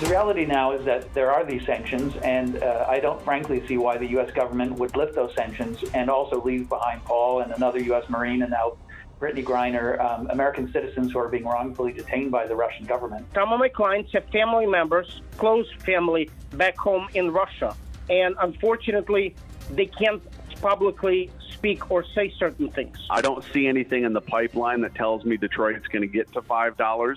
the reality now is that there are these sanctions, and uh, I don't frankly see why the U.S. government would lift those sanctions and also leave behind Paul and another U.S. Marine and now Brittney Griner, um, American citizens who are being wrongfully detained by the Russian government. Some of my clients have family members, close family, back home in Russia. And unfortunately, they can't publicly speak or say certain things. I don't see anything in the pipeline that tells me Detroit's going to get to $5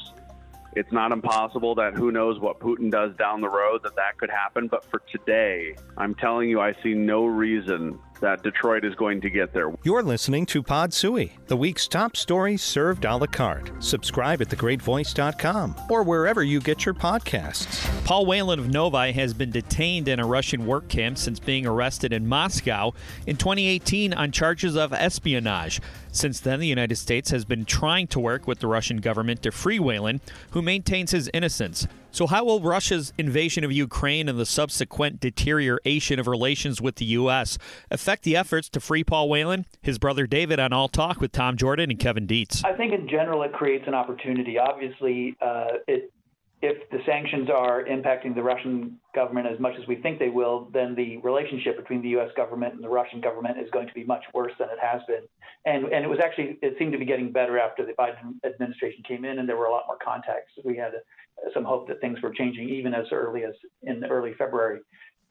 it's not impossible that who knows what Putin does down the road that that could happen. But for today, I'm telling you, I see no reason that Detroit is going to get there. You're listening to Pod Sui, the week's top stories served a la carte. Subscribe at thegreatvoice.com or wherever you get your podcasts. Paul Whelan of Novi has been detained in a Russian work camp since being arrested in Moscow in 2018 on charges of espionage. Since then, the United States has been trying to work with the Russian government to free Whelan, who maintains his innocence. So, how will Russia's invasion of Ukraine and the subsequent deterioration of relations with the U.S. affect the efforts to free Paul Whelan? His brother David on All Talk with Tom Jordan and Kevin Dietz. I think in general it creates an opportunity. Obviously, uh, it if the sanctions are impacting the Russian government as much as we think they will, then the relationship between the U.S. government and the Russian government is going to be much worse than it has been. And and it was actually it seemed to be getting better after the Biden administration came in, and there were a lot more contacts. We had some hope that things were changing even as early as in early February.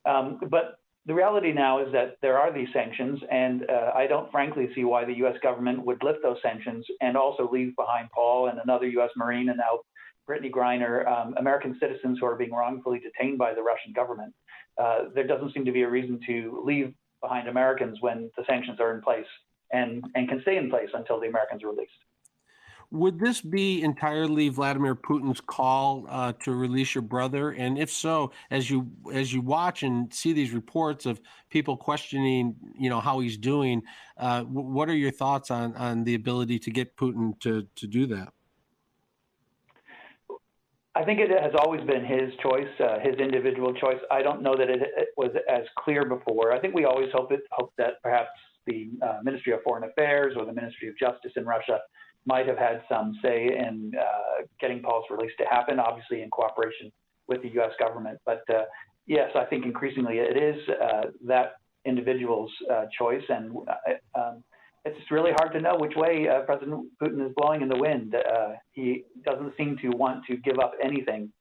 Um, but the reality now is that there are these sanctions, and uh, I don't frankly see why the U.S. government would lift those sanctions and also leave behind Paul and another U.S. Marine and now Brittney Griner, um, American citizens who are being wrongfully detained by the Russian government. Uh, there doesn't seem to be a reason to leave behind Americans when the sanctions are in place and, and can stay in place until the Americans are released. Would this be entirely Vladimir Putin's call uh, to release your brother? And if so, as you as you watch and see these reports of people questioning, you know, how he's doing, uh, what are your thoughts on on the ability to get Putin to to do that? I think it has always been his choice, uh, his individual choice. I don't know that it, it, was as clear before. I think we always hope it, hope that perhaps the uh, Ministry of Foreign Affairs or the Ministry of Justice in Russia might have had some say in uh, getting Paul's release to happen, obviously in cooperation with the U.S. government. But uh, yes, I think increasingly it is uh, that individual's uh, choice, and um, it's really hard to know which way uh, President Putin is blowing in the wind. he doesn't seem to want to give up anything.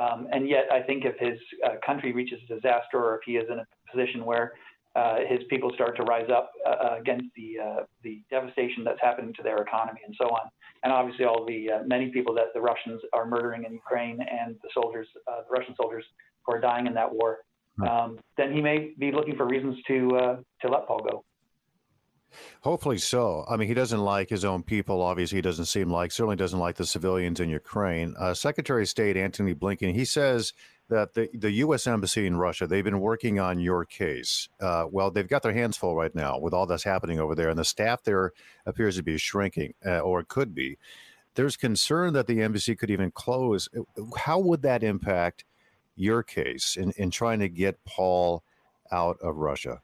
Um, and yet, I think if his country reaches disaster or if he is in a position where uh, his people start to rise up uh, against the uh, the devastation that's happening to their economy and so on, and obviously all the uh, many people that the Russians are murdering in Ukraine and the soldiers, uh, the Russian soldiers who are dying in that war. Um, then he may be looking for reasons to uh, to let Paul go. Hopefully so. I mean, he doesn't like his own people. Obviously, he doesn't seem like certainly doesn't like the civilians in Ukraine. Secretary of State Antony Blinken he says that the, the U.S. Embassy in Russia, they've been working on your case. Uh, well, they've got their hands full right now with all that's happening over there, and the staff there appears to be shrinking, uh, or it could be. There's concern that the embassy could even close. How would that impact your case in, in trying to get Paul out of Russia?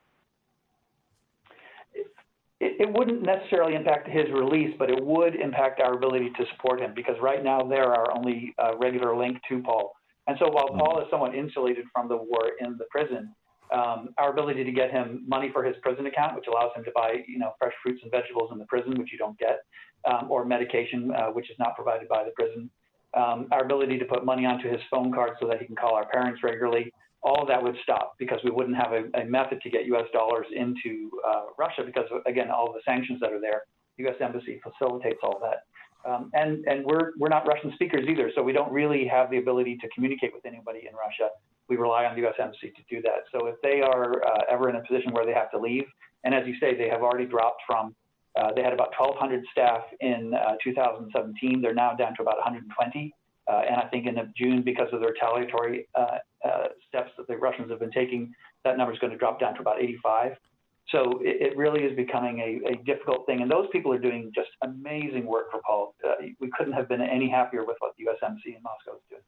It, it wouldn't necessarily impact his release, but it would impact our ability to support him because right now they're our only uh, regular link to Paul. And so while Paul is somewhat insulated from the war in the prison, um, our ability to get him money for his prison account, which allows him to buy, you know, fresh fruits and vegetables in the prison, which you don't get, um, or medication, uh, which is not provided by the prison. Um, our ability to put money onto his phone card so that he can call our parents regularly, all of that would stop because we wouldn't have a, a method to get U.S. dollars into uh, Russia because, again, all the sanctions that are there, U.S. Embassy facilitates all that. Um, and and we're we're not Russian speakers either, so we don't really have the ability to communicate with anybody in Russia. We rely on the U.S. Embassy to do that. So if they are uh, ever in a position where they have to leave, and as you say, they have already dropped from uh, they had about 1,200 staff in uh, 2017. They're now down to about 120. Uh, and I think in June, because of the retaliatory uh, steps that the Russians have been taking, that number is going to drop down to about 85. So it, it really is becoming a, a, difficult thing. And those people are doing just amazing work for Paul. Uh, we couldn't have been any happier with what the USMC in Moscow is doing.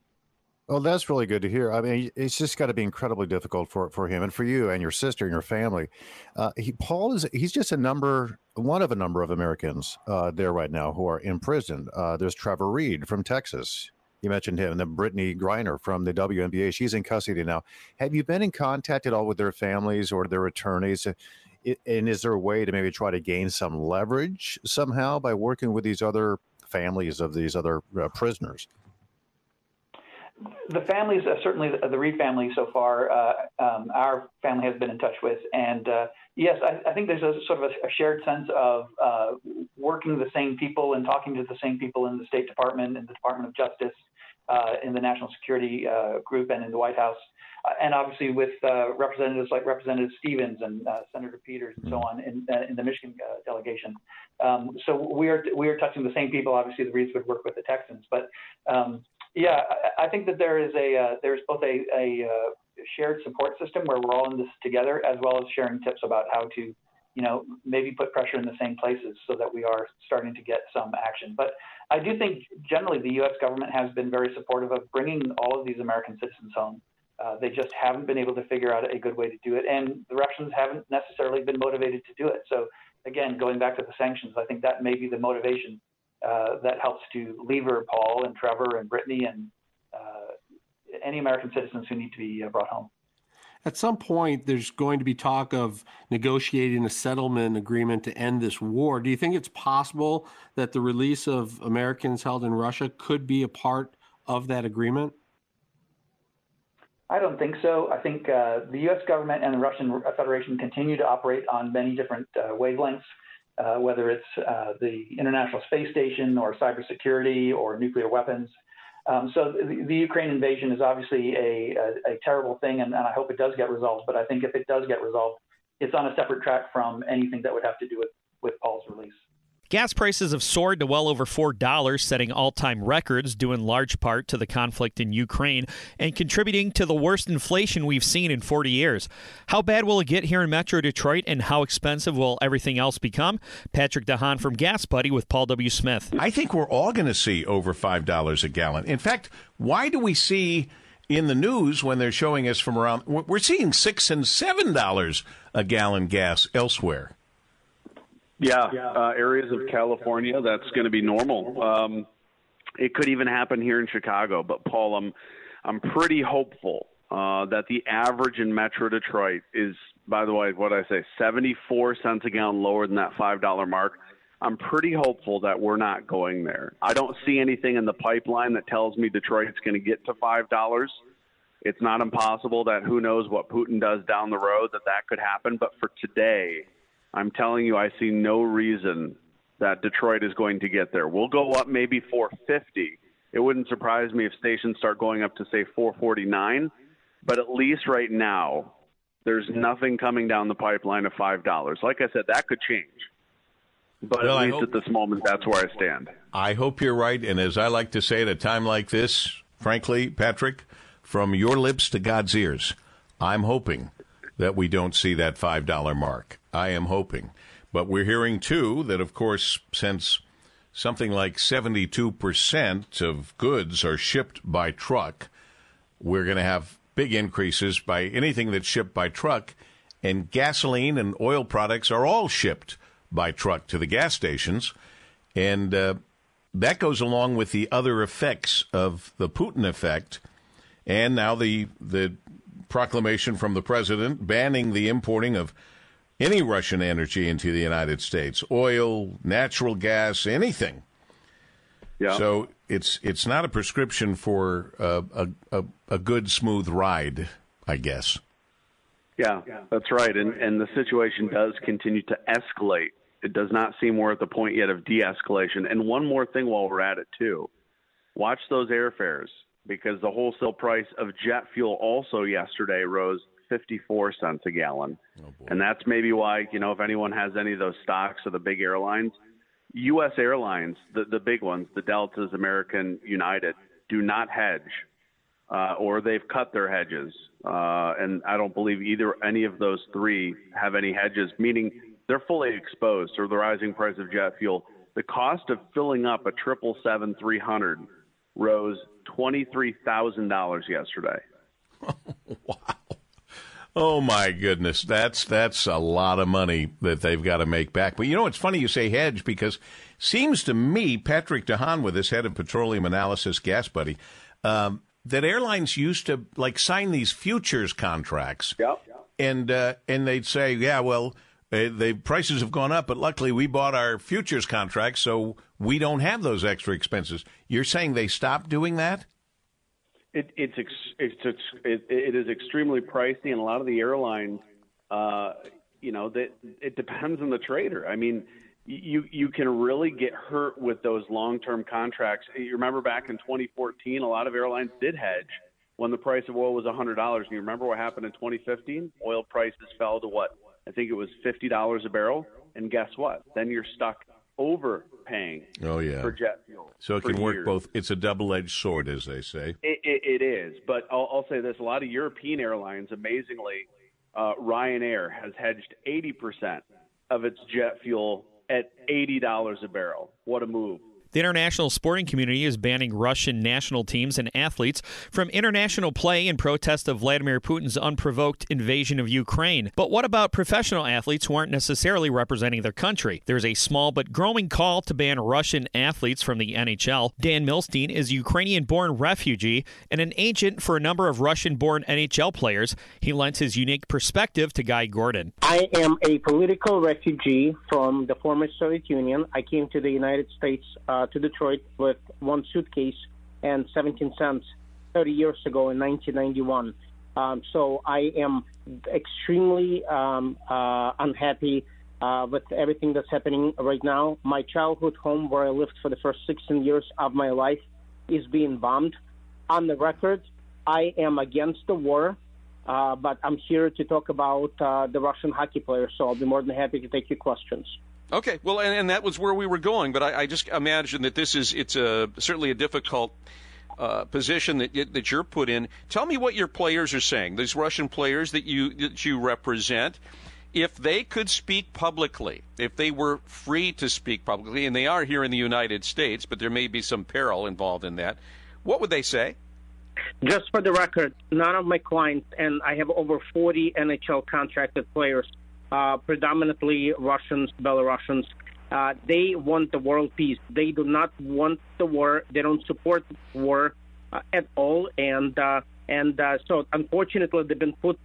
Well, that's really good to hear. I mean, it's just got to be incredibly difficult for, for him and for you and your sister and your family. Uh, he, Paul is he's just a number one of a number of Americans uh, there right now who are in prison. Uh, there's Trevor Reed from Texas. You mentioned him, and then Brittney Griner from the WNBA. She's in custody now. Have you been in contact at all with their families or their attorneys? And is there a way to maybe try to gain some leverage somehow by working with these other families of these other uh, prisoners? The families, uh, certainly the, Reed family so far, uh, um, our family has been in touch with. And uh, yes, I, I, think there's a sort of a, a shared sense of uh, working the same people and talking to the same people in the State Department and the Department of Justice, in the National Security Group, and in the White House uh, and obviously with uh, representatives like Representative Stevens and uh, Senator Peters and so mm-hmm. on in, in the Michigan delegation. Um, so we are we are touching the same people. Obviously, the Reeds would work with the Texans, but um, yeah, I, I, think that there is a there's both a, a shared support system where we're all in this together, as well as sharing tips about how to, you know, maybe put pressure in the same places so that we are starting to get some action. But I do think generally the U.S. government has been very supportive of bringing all of these American citizens home. Uh, they just haven't been able to figure out a good way to do it, and the Russians haven't necessarily been motivated to do it. So, again, going back to the sanctions, I think that may be the motivation uh, that helps to lever Paul and Trevor and Brittney and uh, any American citizens who need to be uh, brought home. At some point, there's going to be talk of negotiating a settlement agreement to end this war. Do you think it's possible that the release of Americans held in Russia could be a part of that agreement? I don't think so. I think uh, the U.S. government and the Russian Federation continue to operate on many different uh, wavelengths, uh, whether it's uh, the International Space Station or cybersecurity or nuclear weapons. Um, so the, the, Ukraine invasion is obviously a, a, a terrible thing, and, and, I hope it does get resolved. But I think if it does get resolved, it's on a separate track from anything that would have to do with, with Paul's release. Gas prices have soared to well over $4, setting all time records, due in large part to the conflict in Ukraine and contributing to the worst inflation we've seen in 40 years. How bad will it get here in Metro Detroit, and how expensive will everything else become? Patrick DeHaan from GasBuddy with Paul W. Smith. I think we're all going to see over $5 a gallon. In fact, why do we see in the news when they're showing us from around, we're seeing 6 and $7 a gallon gas elsewhere? Yeah, uh, areas of California, that's going to be normal. Um, it could even happen here in Chicago. But Paul, I'm I'm pretty hopeful uh, that the average in Metro Detroit is, by the way, what I say, 74 cents a gallon lower than that five dollar mark. I'm pretty hopeful that we're not going there. I don't see anything in the pipeline that tells me Detroit's going to get to five dollars. It's not impossible that who knows what Putin does down the road that that could happen. But for today, I'm telling you, I see no reason that Detroit is going to get there. We'll go up maybe 450. It wouldn't surprise me if stations start going up to say 449, but at least right now, there's nothing coming down the pipeline of five dollars. Like I said, that could change. But well, at least hope, at this moment, that's where I stand. I hope you're right. And as I like to say at a time like this, frankly, Patrick, from your lips to God's ears, I'm hoping that we don't see that $5 mark. I am hoping. But we're hearing, too, that, of course, since something like 72% of goods are shipped by truck, we're going to have big increases by anything that's shipped by truck. And gasoline and oil products are all shipped by truck to the gas stations. And uh, that goes along with the other effects of the Putin effect and now the the proclamation from the president banning the importing of any Russian energy into the United States, oil, natural gas, anything. Yeah. So it's it's not a prescription for uh, a, a a good smooth ride, I guess. Yeah, that's right. And and the situation does continue to escalate. It does not seem we're at the point yet of de-escalation. And one more thing while we're at it too, watch those airfares because the wholesale price of jet fuel also yesterday rose 54 cents a gallon. Oh and that's maybe why, you know, if anyone has any of those stocks of the big airlines, U.S. airlines, the, the big ones, the Deltas, American, United, do not hedge, uh, or they've cut their hedges. Uh, and I don't believe either any of those three have any hedges, meaning they're fully exposed to the rising price of jet fuel. The cost of filling up a 777 300 rose $23,000 yesterday. wow. Oh my goodness, that's that's a lot of money that they've got to make back. But you know, it's funny you say hedge because seems to me Patrick DeHaan, with his head of petroleum analysis, GasBuddy, um, that airlines used to like sign these futures contracts. Yep. And uh, and they'd say, yeah, well, uh, the prices have gone up, but luckily we bought our futures contracts, so we don't have those extra expenses. You're saying they stopped doing that? It, it's ex, it's it, it is extremely pricey, and a lot of the airlines, uh, you know, that it depends on the trader. I mean, you you can really get hurt with those long term contracts. You remember back in 2014, a lot of airlines did hedge when the price of oil was $100. And you remember what happened in 2015? Oil prices fell to what? I think it was $50 a barrel. And guess what? Then you're stuck overpaying oh, yeah. for jet fuel. So it can work years. both. It's a double edged sword, as they say. It, it, it is. But I'll, I'll, say this a lot of European airlines, amazingly, uh, Ryanair has hedged 80% of its jet fuel at $80 a barrel. What a move. The international sporting community is banning Russian national teams and athletes from international play in protest of Vladimir Putin's unprovoked invasion of Ukraine. But what about professional athletes who aren't necessarily representing their country? There's a small but growing call to ban Russian athletes from the NHL. Dan Milstein is a Ukrainian born refugee and an agent for a number of Russian born NHL players. He lends his unique perspective to Guy Gordon. I am a political refugee from the former Soviet Union. I came to the United States. Uh, uh, to Detroit with one suitcase and 17 cents 30 years ago in 1991. Um, so I am extremely um, uh, unhappy uh, with everything that's happening right now. My childhood home, where I lived for the first 16 years of my life, is being bombed. On the record, I am against the war, uh, but I'm here to talk about uh, the Russian hockey players, so I'll be more than happy to take your questions. Okay, well, and, and that was where we were going, but I, I just imagine that this is it's a certainly a difficult uh, position that that you're put in. Tell me what your players are saying. These Russian players that you that you represent, if they could speak publicly, if they were free to speak publicly, and they are here in the United States, but there may be some peril involved in that, what would they say? Just for the record, none of my clients, and I have over 40 NHL contracted players uh, predominantly Russians, Belarusians. Uh, they want the world peace. They do not want the war. They don't support war uh, at all. And uh, and uh, so, unfortunately, they've been put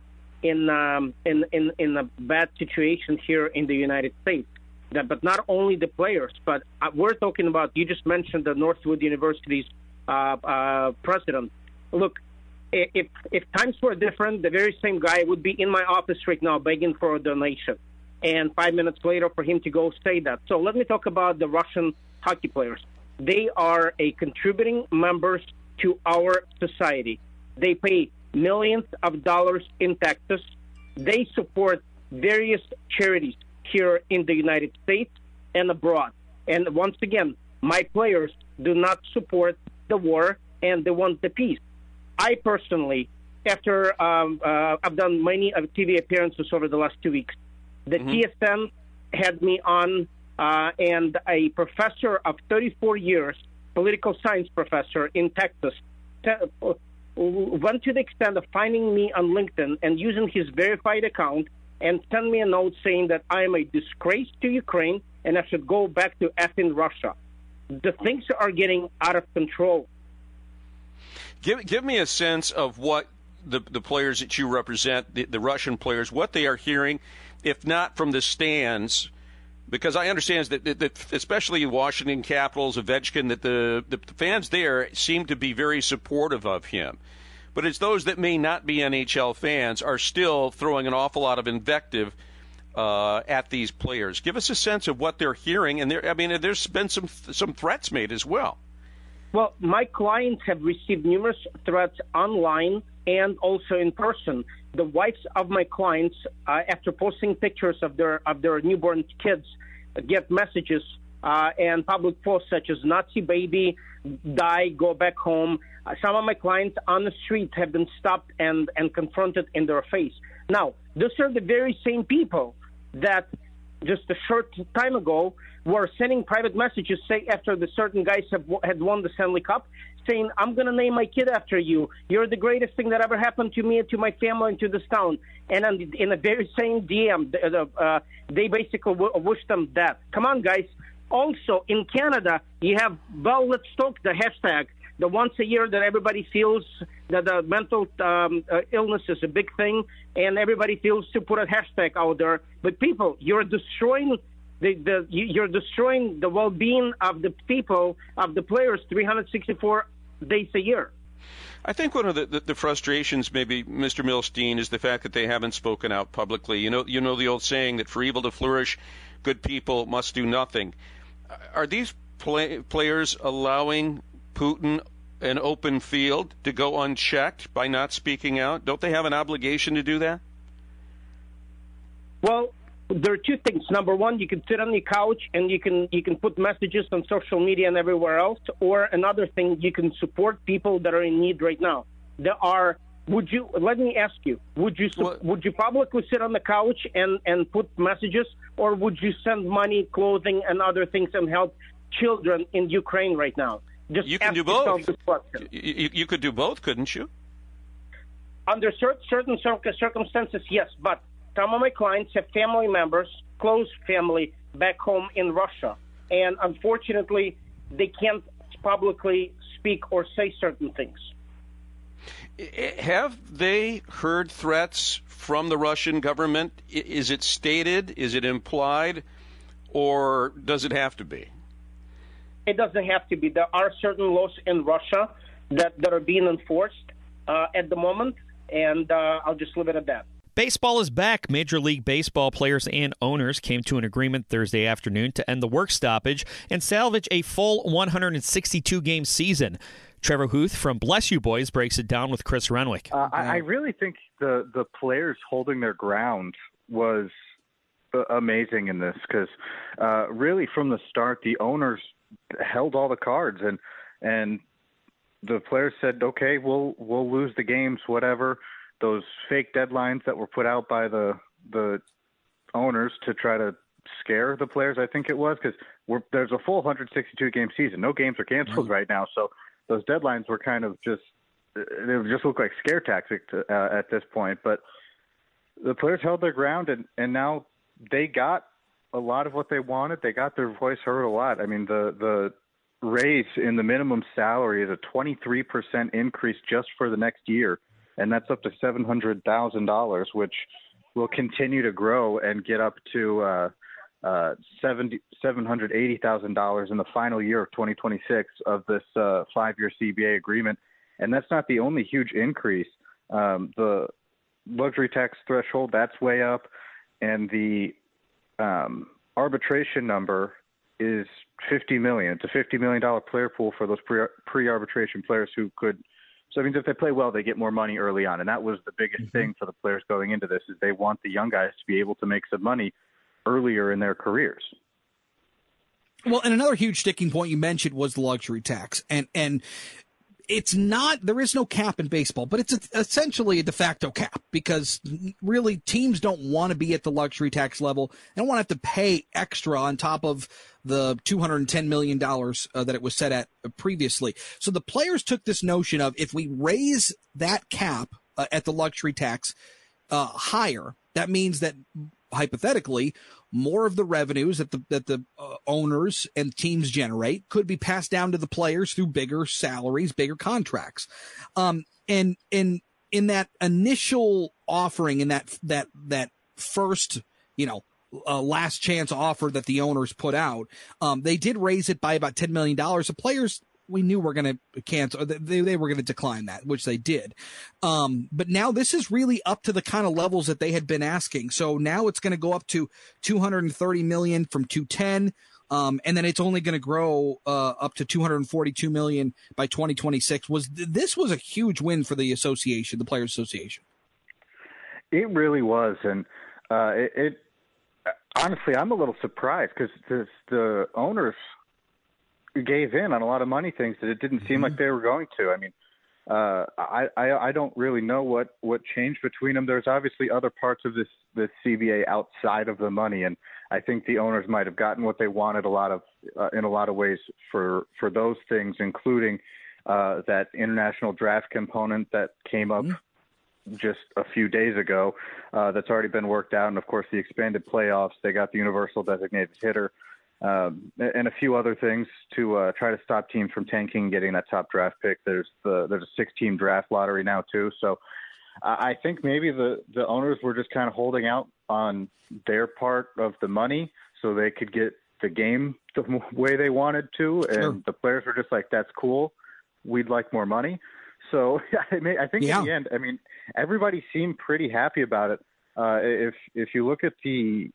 in um, in in in a bad situation here in the United States. That, but not only the players, but uh, we're talking about. You just mentioned the Northwood University's president. Look, if if times were different, the very same guy would be in my office right now begging for a donation, and five minutes later for him to go say that. So let me talk about the Russian hockey players. They are a contributing members to our society. They pay millions of dollars in taxes. They support various charities here in the United States and abroad. And once again, my players do not support the war and they want the peace. I personally, after um, uh, I've done many uh, TV appearances over the last two weeks, the mm-hmm. TSN had me on, uh, and a professor of 34 years, political science professor in Texas, te- uh, went to the extent of finding me on LinkedIn and using his verified account and sent me a note saying that I am a disgrace to Ukraine and I should go back to effing Russia. The things are getting out of control. Give give me a sense of what the the players that you represent, the, the Russian players, what they are hearing, if not from the stands because I understand that, that, that, especially Washington Capitals, Ovechkin, that the, the fans there seem to be very supportive of him. But it's those that may not be NHL fans are still throwing an awful lot of invective uh, at these players. Give us a sense of what they're hearing, and there, I mean, there's been some some threats made as well. Well, my clients have received numerous threats online and also in person. The wives of my clients, uh, after posting pictures of their of their newborn kids, get messages uh, and public posts such as "Nazi baby, die, go back home." Uh, some of my clients on the street have been stopped and and confronted in their face. Now, these are the very same people that just a short time ago were sending private messages say after the certain guys have, had won the Stanley Cup, saying, "I'm going to name my kid after you. You're the greatest thing that ever happened to me and to my family and to this town." And in the very same DM, uh, they basically wish them death. Come on, guys. Also, in Canada, you have well, let's talk the hashtag the once a year that everybody feels that the mental um, uh, illness is a big thing, and everybody feels to put a hashtag out there. But people, you're destroying the, the you're destroying the well-being of the people of the players 364 days a year. I think one of the, the, the, frustrations, maybe, Mr. Milstein, is the fact that they haven't spoken out publicly. You know, you know the old saying that for evil to flourish, good people must do nothing. Are these play, players allowing Putin an open field to go unchecked by not speaking out? Don't they have an obligation to do that? There are two things. Number one, you can sit on the couch and you can you can put messages on social media and everywhere else. Or another thing, you can support people that are in need right now. There are. Would you let me ask you? Would you would you publicly sit on the couch and and put messages, or would you send money, clothing, and other things and help children in Ukraine right now? Just you can do both. You, you could do both, couldn't you? Under certain circumstances, yes, but some of my clients have family members, close family, back home in Russia. And unfortunately, they can't publicly speak or say certain things. Have they heard threats from the Russian government? Is it stated? Is it implied? Or does it have to be? It doesn't have to be. There are certain laws in Russia that, that are being enforced uh, at the moment, and uh, I'll just leave it at that. Baseball is back. Major League Baseball players and owners came to an agreement Thursday afternoon to end the work stoppage and salvage a full 162 game season. Trevor Huth from Bless You Boys breaks it down with Chris Renwick. Uh, I, I really think the the players holding their ground was amazing in this because uh, really from the start the owners held all the cards and and the players said okay we'll we'll lose the games whatever those fake deadlines that were put out by the the owners to try to scare the players. I think it was because there's a full 162 game season. No games are canceled mm-hmm. right now, so those deadlines were kind of just they just look like scare tactics uh, at this point. But the players held their ground, and and now they got a lot of what they wanted. They got their voice heard a lot. I mean, the the raise in the minimum salary is a 23% increase just for the next year and that's up to seven hundred thousand dollars, which will continue to grow and get up to uh, uh, seven hundred eighty thousand dollars in the final year of 2026 of this uh, five-year CBA agreement. And that's not the only huge increase. Um, the luxury tax threshold that's way up, and the um, arbitration number is 50 million. It's a 50 million dollar player pool for those pre arbitration players who could so it means if they play well, they get more money early on, and that was the biggest mm-hmm. thing for the players going into this is they want the young guys to be able to make some money earlier in their careers. Well, and another huge sticking point you mentioned was the luxury tax, and and it's not there is no cap in baseball, but it's essentially a de facto cap because really teams don't want to be at the luxury tax level. They don't want to have to pay extra on top of the $210 million uh, that it was set at previously. So the players took this notion of if we raise that cap uh, at the luxury tax uh, higher, that means that hypothetically more of the revenues that the that the uh, owners and teams generate could be passed down to the players through bigger salaries, bigger contracts. Um, and in in that initial offering, in that that that first, you know, uh, last chance offer that the owners put out, um, they did raise it by about ten million dollars. The players we knew we're going to cancel. They, they were going to decline that, which they did. Um, but now this is really up to the kind of levels that they had been asking. So now it's going to go up to 230 million from 210. Um, and then it's only going to grow uh, up to 242 million by 2026. Was this was a huge win for the association, the Players Association? It really was, and uh, it, it honestly, I'm a little surprised because the, the owners gave in on a lot of money things that it didn't seem mm-hmm. like they were going to. I mean, uh, I, I I don't really know what what changed between them. There's obviously other parts of this this CBA outside of the money, and I think the owners might have gotten what they wanted a lot of uh, in a lot of ways for for those things, including uh, that international draft component that came up. Mm-hmm just a few days ago uh, that's already been worked out. And of course, the expanded playoffs, they got the universal designated hitter um, and a few other things to uh, try to stop teams from tanking and getting that top draft pick. There's the there's a six team draft lottery now too, so I think maybe the the owners were just kind of holding out on their part of the money so they could get the game the way they wanted to, and sure. the players were just like, "That's cool, we'd like more money." So I, mean, I think yeah. in the end, I mean, everybody seemed pretty happy about it. Uh, if if you look at the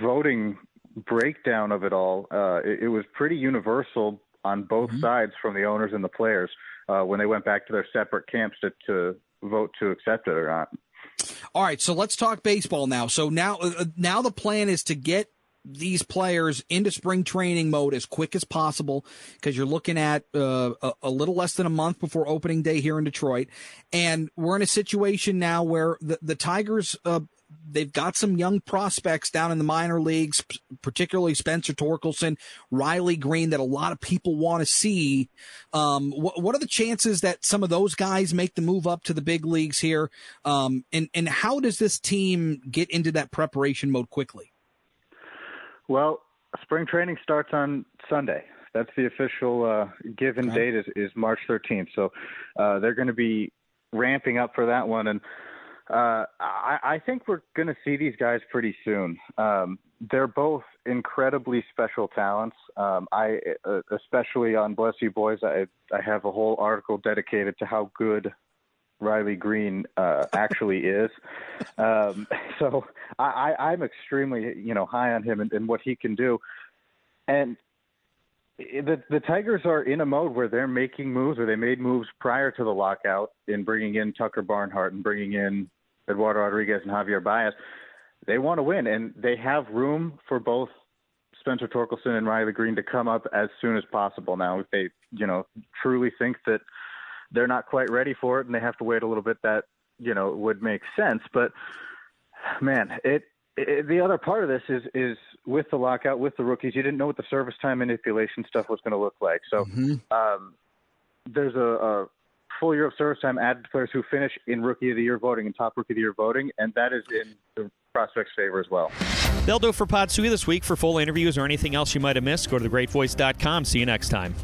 voting breakdown of it all, uh, it, it was pretty universal on both mm-hmm. sides from the owners and the players uh, when they went back to their separate camps to, to vote to accept it or not. All right, so let's talk baseball now. So now, uh, now the plan is to get these players into spring training mode as quick as possible because you're looking at uh, a, a, little less than a month before opening day here in Detroit, and we're in a situation now where the the Tigers uh, they've got some young prospects down in the minor leagues, particularly Spencer Torkelson, Riley Greene, that a lot of people want to see. Um, what, what, are the chances that some of those guys make the move up to the big leagues here? Um, and, and how does this team get into that preparation mode quickly? Well, spring training starts on Sunday. That's the official uh, given okay. date is, is March 13th. So uh, they're going to be ramping up for that one. And uh, I, I think we're going to see these guys pretty soon. Um, they're both incredibly special talents. Um, I, uh, especially on Bless You Boys, I, I have a whole article dedicated to how good Riley Greene uh, actually is. Um, so I, I, I'm extremely, you know, high on him and, and what he can do. And the the Tigers are in a mode where they're making moves, or they made moves prior to the lockout in bringing in Tucker Barnhart and bringing in Eduardo Rodriguez and Javier Baez, they want to win, and they have room for both Spencer Torkelson and Riley Greene to come up as soon as possible. Now, if they, you know, truly think that they're not quite ready for it and they have to wait a little bit, that you know would make sense. But man, it, it the other part of this is is with the lockout with the rookies, you didn't know what the service time manipulation stuff was going to look like. So mm-hmm. um, there's a, a full year of service time added to players who finish in Rookie of the Year voting and top Rookie of the Year voting, and that is in the prospects' favor as well. They'll do it for Pod Sui this week. For full interviews or anything else you might have missed, go to thegreatvoice.com. See you next time.